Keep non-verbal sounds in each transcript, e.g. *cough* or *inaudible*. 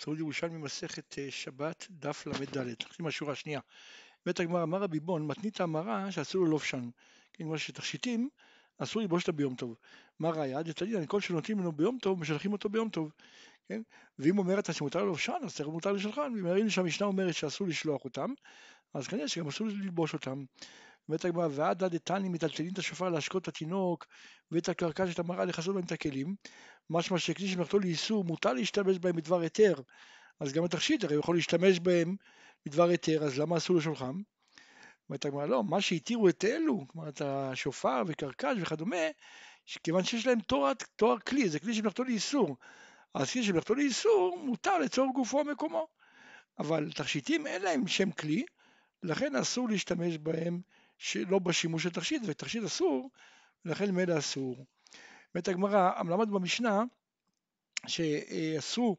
תלמוד ירושלמי מסכת אה, שבת דף ל"ד, נתחיל מהשורה השנייה. בית הגמרא אמר רבי בון מתנית המרה שאסור לו לובשן. כן, כלומר שתכשיטים אסור ללבוש אותה ביום טוב. מה ראיה? דתנינא כל שנותנים לנו ביום טוב משלחים אותו ביום טוב. כן? ואם אומרת שמותר ללובשן אז צריך מותר לשלחן. ואם ראינו שהמשנה אומרת שאסור לשלוח אותם אז כנראה שגם אסור ללבוש אותם. אומרת הגמרא ועדה דתני מטלטלין את השופר להשקות את התינוק ואת הקרקע של המראה לכסות בהם את הכלים. משמע שכלי שמלאכתו לאיסור מותר להשתמש בהם בדבר היתר. אז גם התכשיט הרי יכול להשתמש בהם בדבר היתר אז למה אסור לשולחם? אומרת הגמרא לא מה שהתירו את אלו כלומר את השופר וקרקש וכדומה כיוון שיש להם תואר, תואר כלי זה כלי שמלאכתו לאיסור. אז כלי שמלאכתו לאיסור מותר לצורך גופו ומקומו אבל תכשיטים אין להם שם כלי לכן אסור להשתמש בהם שלא בשימוש של תכשיט, ותכשיט אסור, ולכן ממילא אסור. אומרת הגמרא, למד במשנה שאסור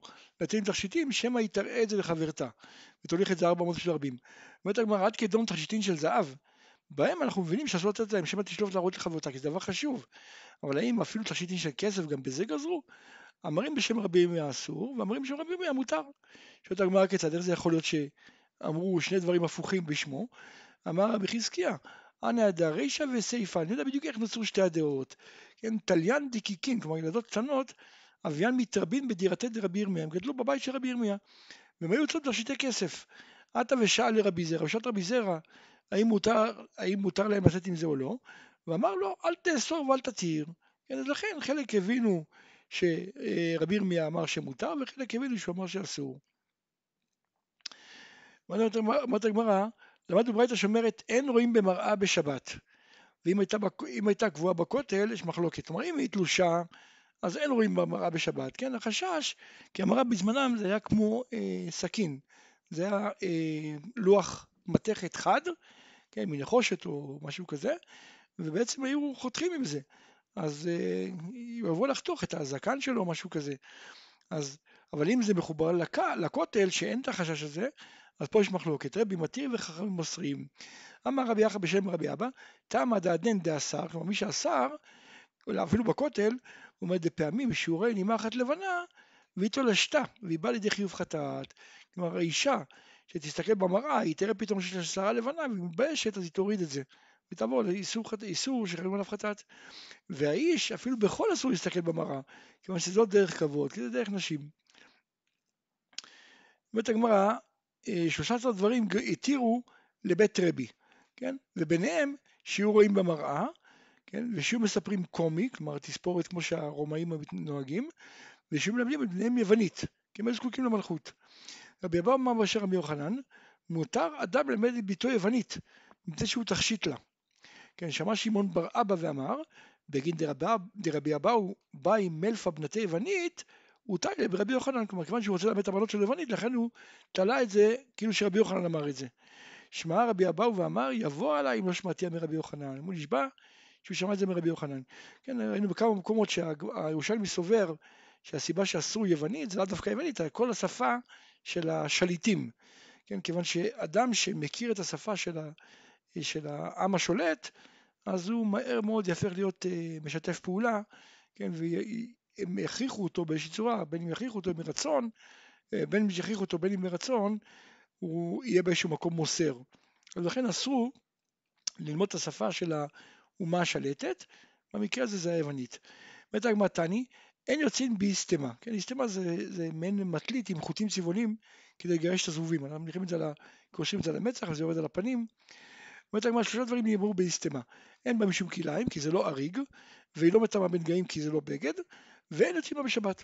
עם תכשיטים, שמא יתראה את זה לחברתה, ותוליך את זה ארבע מאות של רבים. אומרת הגמרא, עד כדון תכשיטים של זהב, בהם אנחנו מבינים שאסור לתת להם, שמא תשלוף להראות לחברתה, כי זה דבר חשוב. אבל האם אפילו תכשיטים של כסף גם בזה גזרו? אמרים בשם רבי ימיה אסור, ואמרים בשם רבי ימיה מותר. שואלת הגמרא כיצד, איך זה יכול להיות שאמרו שני דברים הפוכים בשמו? אמר רבי חזקיה, אנא ידע רישא וסיפא, אני יודע בדיוק איך נוצרו שתי הדעות. כן, תליין דקיקין, כלומר ילדות קטנות, אביין מתרבין בדירתי דרבי ירמיה, הם גדלו בבית של רבי ירמיה, והם היו יוצאות בראשיתי כסף. עתה ושאל לרבי זרע, ושאלת רבי זרע, האם מותר, האם מותר להם לצאת עם זה או לא, ואמר לו, אל תאסור ואל תתיר. כן, אז לכן חלק הבינו שרבי ירמיה אמר שמותר, וחלק הבינו שהוא אמר שאסור. אומרת הגמרא, למדנו ברייתא שאומרת אין רואים במראה בשבת. ואם הייתה, הייתה קבועה בכותל יש מחלוקת. כלומר אם היא תלושה אז אין רואים במראה בשבת. כן, החשש, כי המראה בזמנם זה היה כמו אה, סכין. זה היה אה, לוח מתכת חד, כן, מנחושת או משהו כזה, ובעצם היו חותכים עם זה. אז אה, יבוא לחתוך את הזקן שלו או משהו כזה. אז, אבל אם זה מחובר לק, לכותל שאין את החשש הזה, אז פה יש מחלוקת, רבי מתיר וחכמים מוסרים. אמר רבי יחא בשם רבי אבא, תמא דעדן דאסר, כלומר מי שאסר, אפילו בכותל, הוא אומר דפעמים בשיעורי נימה אחת לבנה, ואיתו לשתה, והיא באה לידי חיוב חטאת. כלומר האישה שתסתכל במראה, היא תראה פתאום שיש לה שערה לבנה, והיא מתביישת, אז היא תוריד את זה. ותעבור לאיסור איסור שחייבים עליו חטאת. והאיש, אפילו בכל אסור להסתכל במראה, כיוון שזאת דרך כבוד, כי זה דרך נשים. אומרת הגמרא, שלושה עשר דברים התירו לבית רבי, כן? וביניהם שיהיו רואים במראה, כן? ושיהיו מספרים קומי, כלומר תספורת כמו שהרומאים נוהגים, ושיהיו מלמדים את בניהם יוונית, כי הם היו זקוקים למלכות. רבי אבא אמר באשר רבי יוחנן, מותר אדם ללמד את ביתו יוונית, מפני שהוא תכשיט לה. כן, שמע שמעון בר אבא ואמר, בגין דרבי אבאו בא עם מלפה בנתי יוונית, הוא תליה ברבי יוחנן, כלומר כיוון שהוא רוצה ללמד את הבנות של לבנית, לכן הוא תלה את זה כאילו שרבי יוחנן אמר את זה. שמע רבי אבאו ואמר, יבוא עליי אם לא שמעתיה מרבי יוחנן. הוא נשבע שהוא שמע את זה מרבי יוחנן. כן, ראינו בכמה מקומות שהירושלמי סובר שהסיבה שאסור יוונית זה לאו דווקא יוונית, אלא כל השפה של השליטים. כן, כיוון שאדם שמכיר את השפה של, ה, של העם השולט, אז הוא מהר מאוד יהפך להיות uh, משתף פעולה, כן, הם יכריחו אותו באיזושהי צורה, בין אם יכריחו אותו מרצון, אה, בין אם יכריחו אותו בין אם מרצון, הוא יהיה באיזשהו מקום מוסר. אז לכן אסור ללמוד את השפה של האומה השלטת, במקרה הזה זה היוונית. הגמרא תני, אין יוצאים באיסטמה, כן, איסטמה זה, זה מעין מטלית עם חוטים צבעונים כדי לגרש את הזבובים, אנחנו מניחים את זה, קושרים את זה על המצח וזה יורד על הפנים. אומרת הגמרא שלושה דברים נאמרו באיסטמה, אין בה משום כלאיים כי זה לא אריג, והיא לא מטמאה בנגעים כי זה לא בגד, ואין יוצאים בשבת.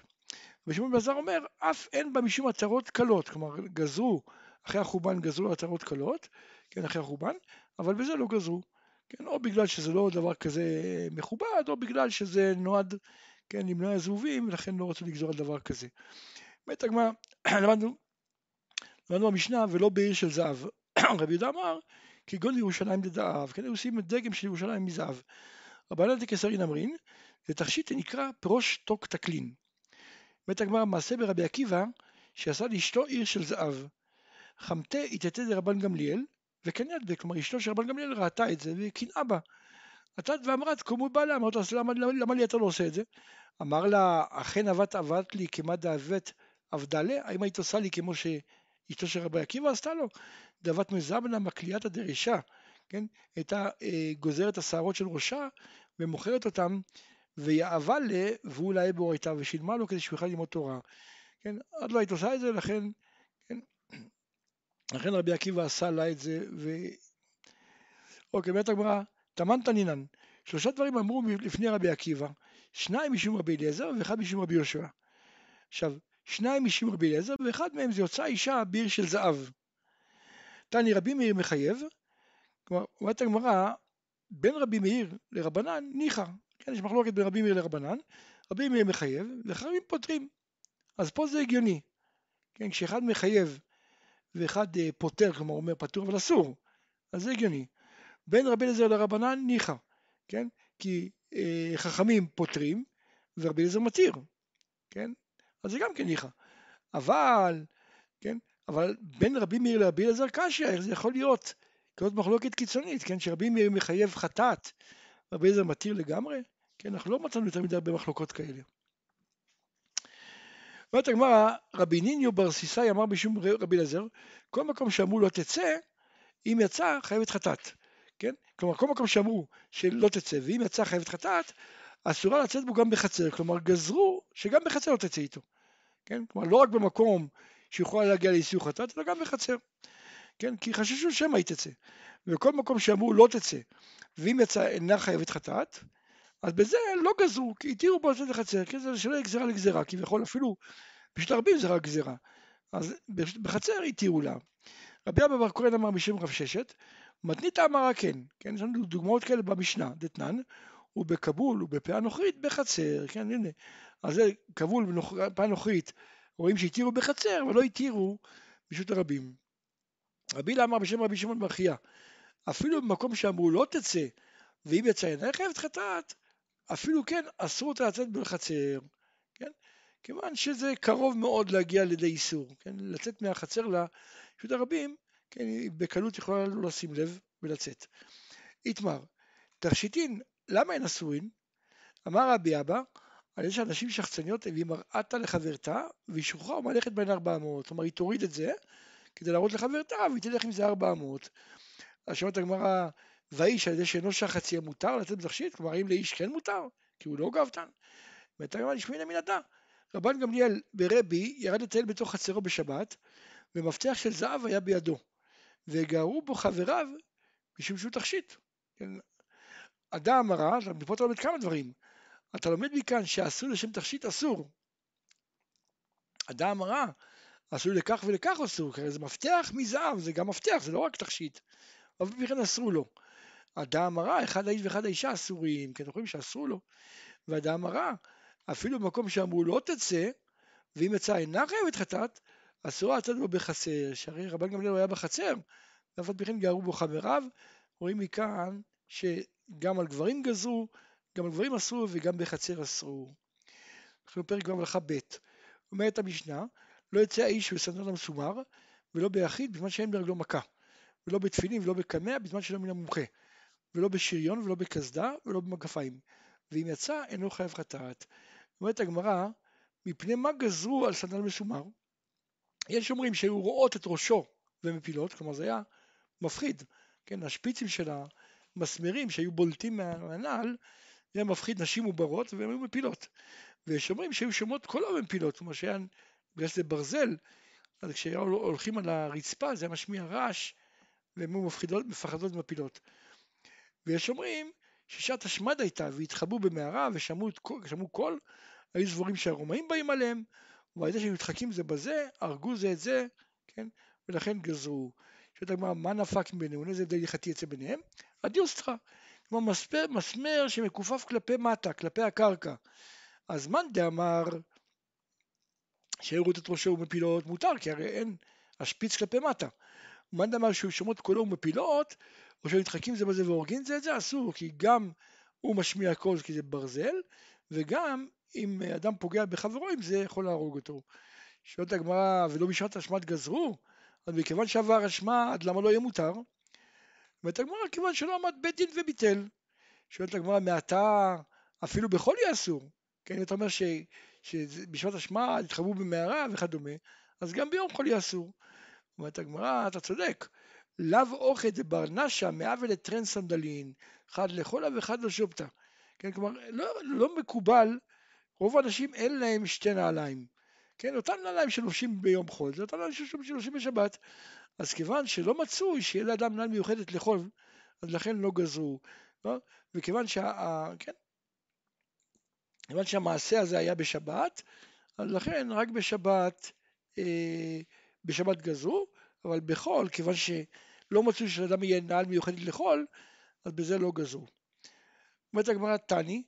ושמעון בן אומר, אף אין בה משום הצהרות קלות, כלומר גזרו, אחרי החורבן גזרו הצהרות קלות, כן, אחרי החורבן, אבל בזה לא גזרו, כן, או בגלל שזה לא דבר כזה מכובד, או בגלל שזה נועד, כן, למנוע הזבובים, ולכן לא רצו לגזור על דבר כזה. באמת הגמרא, *clears throat* למדנו, למדנו במשנה, ולא בעיר של זהב. *clears throat* רבי יהודה אמר, כגון ירושלים דדאב, כן, היו עושים את דגם של ירושלים מזהב. רבנן דקסרין אמרין, זה תכשיט שנקרא פרוש תוק תקלין. אומרת הגמרא מעשה ברבי עקיבא שעשה לאשתו עיר של זהב. חמתה התייתא דרבן גמליאל וקנאת בה, כלומר אשתו של רבן גמליאל ראתה את זה וקנאה בה. עתת ואמרת קומו בעלה, אמרת למה, למה, למה לי אתה לא עושה את זה? אמר לה אכן אבת אבת לי כמה דאבת אבדלה, האם היית עושה לי כמו שאשתו של רבי עקיבא עשתה לו? דבת מזמנה מקליאתא דרישה, כן? הייתה אה, גוזרת השערות של ראשה ומוכרת אותם ויאהבה לה והוא לה באורייתא ושילמה לו כדי שהוא יוכל ללמוד תורה. כן? את לא היית עושה את זה, לכן, כן? לכן רבי עקיבא עשה לה את זה, ו... אוקיי, אומרת הגמרא, תמן תנינן, שלושה דברים אמרו לפני רבי עקיבא, שניים משום רבי אליעזר ואחד משום רבי יהושע. עכשיו, שניים משום רבי אליעזר ואחד מהם זה יוצא אישה ביר של זהב. תני רבי מאיר מחייב, כלומר, אומרת הגמרא, בין רבי מאיר לרבנן ניחא, כן, יש מחלוקת בין רבי מאיר לרבנן, רבי מאיר מחייב וחכמים פותרים. אז פה זה הגיוני, כן, כשאחד מחייב ואחד אה, פותר, כלומר אומר פטור אבל אסור, אז זה הגיוני. בין רבי אליעזר לרבנן ניחא, כן, כי אה, חכמים פותרים ורבי אליעזר מתיר, כן, אז זה גם כן ניחא. אבל, כן, אבל בין רבי מאיר לרבי אליעזר קשיא, איך זה יכול להיות? כזאת מחלוקת קיצונית, כן, שרבי מאיר מחייב חטאת, רבי אליעזר מתיר לגמרי? כן, אנחנו לא מצאנו יותר מדי הרבה מחלוקות כאלה. אומרת הגמרא, רבי ניניו בר סיסאי אמר בשום רבי אליעזר, כל מקום שאמרו לא תצא, אם יצא חייבת חטאת. כן? כלומר, כל מקום שאמרו שלא תצא, ואם יצא חייבת חטאת, אסורה לצאת בו גם בחצר. כלומר, גזרו שגם בחצר לא תצא איתו. כן? כלומר, לא רק במקום שיכולה להגיע לאיסור חטאת, אלא גם בחצר. כן? כי חששו שמא היא תצא. ובכל מקום שאמרו לא תצא, ואם יצא אינה חייבת חטאת, אז בזה לא גזרו, כי התירו בו לצאת לחצר, כי זה שלא יהיה גזירה לגזירה, כביכול אפילו בשביל הרבים זה רק גזירה. אז בחצר התירו לה. רבי אבא בר כהן אמר בשם רב ששת, מתנית אמרה כן, כן, יש לנו דוגמאות כאלה במשנה, דתנן, ובכבול ובפאה נוכרית בחצר, כן, הנה, אז זה כבול בפאה נוכרית, רואים שהתירו בחצר, אבל לא התירו ברשות הרבים. רבי לה אמר בשם רבי שמעון בר חייא, אפילו במקום שאמרו לא תצא, ואם יצא אינה חייבת חטאת, אפילו כן אסור אותה לצאת בחצר, כן? כיוון שזה קרוב מאוד להגיע לידי איסור, כן? לצאת מהחצר לרשות הרבים, כן, היא בקלות יכולה לא לשים לב ולצאת. איתמר, תכשיטין, למה אין אסורין? אמר רבי אבא, על זה שאנשים שחצניות והיא מראתה לחברתה והיא שוכחה ומלכת בין 400, כלומר היא תוריד את זה כדי להראות לחברתה והיא תלך עם זה 400. אז שומעת הגמרא, והאיש על ידי שאינו יהיה מותר לצאת בתכשיט? כלומר האם לאיש כן מותר? כי הוא לא גבתן. ואומרת הגמרא נשמעין אמינתה. רבן גמליאל ברבי ירד לטייל בתוך חצרו בשבת ומפתח של זהב היה בידו. וגרו בו חבריו משום שהוא תכשיט. כן. אדם הרע, מפה אתה לומד כמה דברים. אתה לומד מכאן שאסור לשם תכשיט אסור. אדם הרע, אסור לכך ולכך אסור, כי זה מפתח מזהב, זה גם מפתח, זה לא רק תכשיט. אבל בכלל אסרו לו. אדם הרע, אחד האיש ואחד האישה אסורים, כי אתם רואים שאסרו לו. ואדם הרע, אפילו במקום שאמרו לא תצא, ואם יצא אינה חייבת חטאת, אסורה לצאת בו בחצר, שהרי רבן גמליאל היה בחצר, ואף על פי כן גרו בו חבריו, רואים מכאן שגם על גברים גזרו, גם על גברים אסרו וגם בחצר אסרו. אנחנו בפרק במלאכה ב', אומרת המשנה, לא יצא האיש בסנדל המסומר, ולא ביחיד בזמן שאין ברגלו מכה, ולא בתפילין ולא בקמע בזמן שלא מן המומחה, ולא בשריון ולא בקסדה ולא במגפיים, ואם יצא אינו חייב חטאת. אומרת הגמרא, מפני מה גזרו על סנדל מסומר? יש אומרים שהיו רואות את ראשו ומפילות, כלומר זה היה מפחיד, כן, השפיצים של המסמרים שהיו בולטים מהנעל, זה היה מפחיד נשים עוברות והן היו מפילות. ויש אומרים שהיו שומעות קולו במפילות, כלומר שהיה, בגלל שזה ברזל, אז כשהיו הולכים על הרצפה זה היה משמיע רעש והן היו מפחידות, מפחדות ומפילות. ויש אומרים ששעת השמד הייתה והתחבאו במערה ושמעו קול, היו סבורים שהרומאים באים עליהם, ועל זה שהם מתחקים זה בזה, הרגו זה את זה, כן, ולכן גזרו. שואלת הגמרא, מה נפק ביניהם? איזה הבדל הלכתי יצא ביניהם? הדיוסטרה. כלומר מסמר, מסמר שמכופף כלפי מטה, כלפי הקרקע. אז מאן דאמר שהראו את ראשו ומפילות מותר, כי הרי אין השפיץ כלפי מטה. מאן דאמר שהוא שומעות קולו ומפילות, או שהם מתחקים זה בזה והורגים זה את זה, אסור, כי גם הוא משמיע קול כי זה ברזל, וגם אם אדם פוגע בחברו עם זה, יכול להרוג אותו. שואלת הגמרא, ולא בשעת השמד גזרו? אז מכיוון שעבר השמד, למה לא יהיה מותר? אומרת הגמרא, כיוון שלא עמד בית דין וביטל. שואלת הגמרא, מעתה אפילו בחול אסור. כן, אתה אומר ש, שבשעת השמע התחברו במערה וכדומה, אז גם ביום חולי אסור. אומרת הגמרא, אתה צודק, לאו אוכל דבר נשה מעוול לטרן סנדלין, אחד לחולה ואחד לשופטה. כן, כלומר, לא, לא מקובל, רוב האנשים אין להם שתי נעליים. כן, אותן נעליים שלובשים ביום חול, זה אותן נעליים שלובשים בשבת. אז כיוון שלא מצאו שיהיה לאדם נעל מיוחדת לחול, אז לכן לא גזרו. לא? וכיוון שה... כן, כיוון שהמעשה הזה היה בשבת, אז לכן רק בשבת, אה, בשבת גזרו, אבל בחול, כיוון שלא מצאו שלאדם יהיה נעל מיוחדת לחול, אז בזה לא גזרו. אומרת הגמרא תני,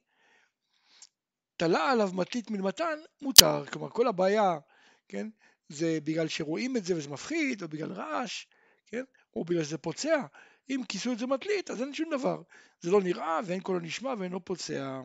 תלה עליו מטית מלמתן, מותר. כלומר, כל הבעיה, כן, זה בגלל שרואים את זה וזה מפחיד, או בגלל רעש, כן, או בגלל שזה פוצע. אם כיסו את זה מטלית, אז אין שום דבר. זה לא נראה ואין קולו נשמע ואין לו פוצע.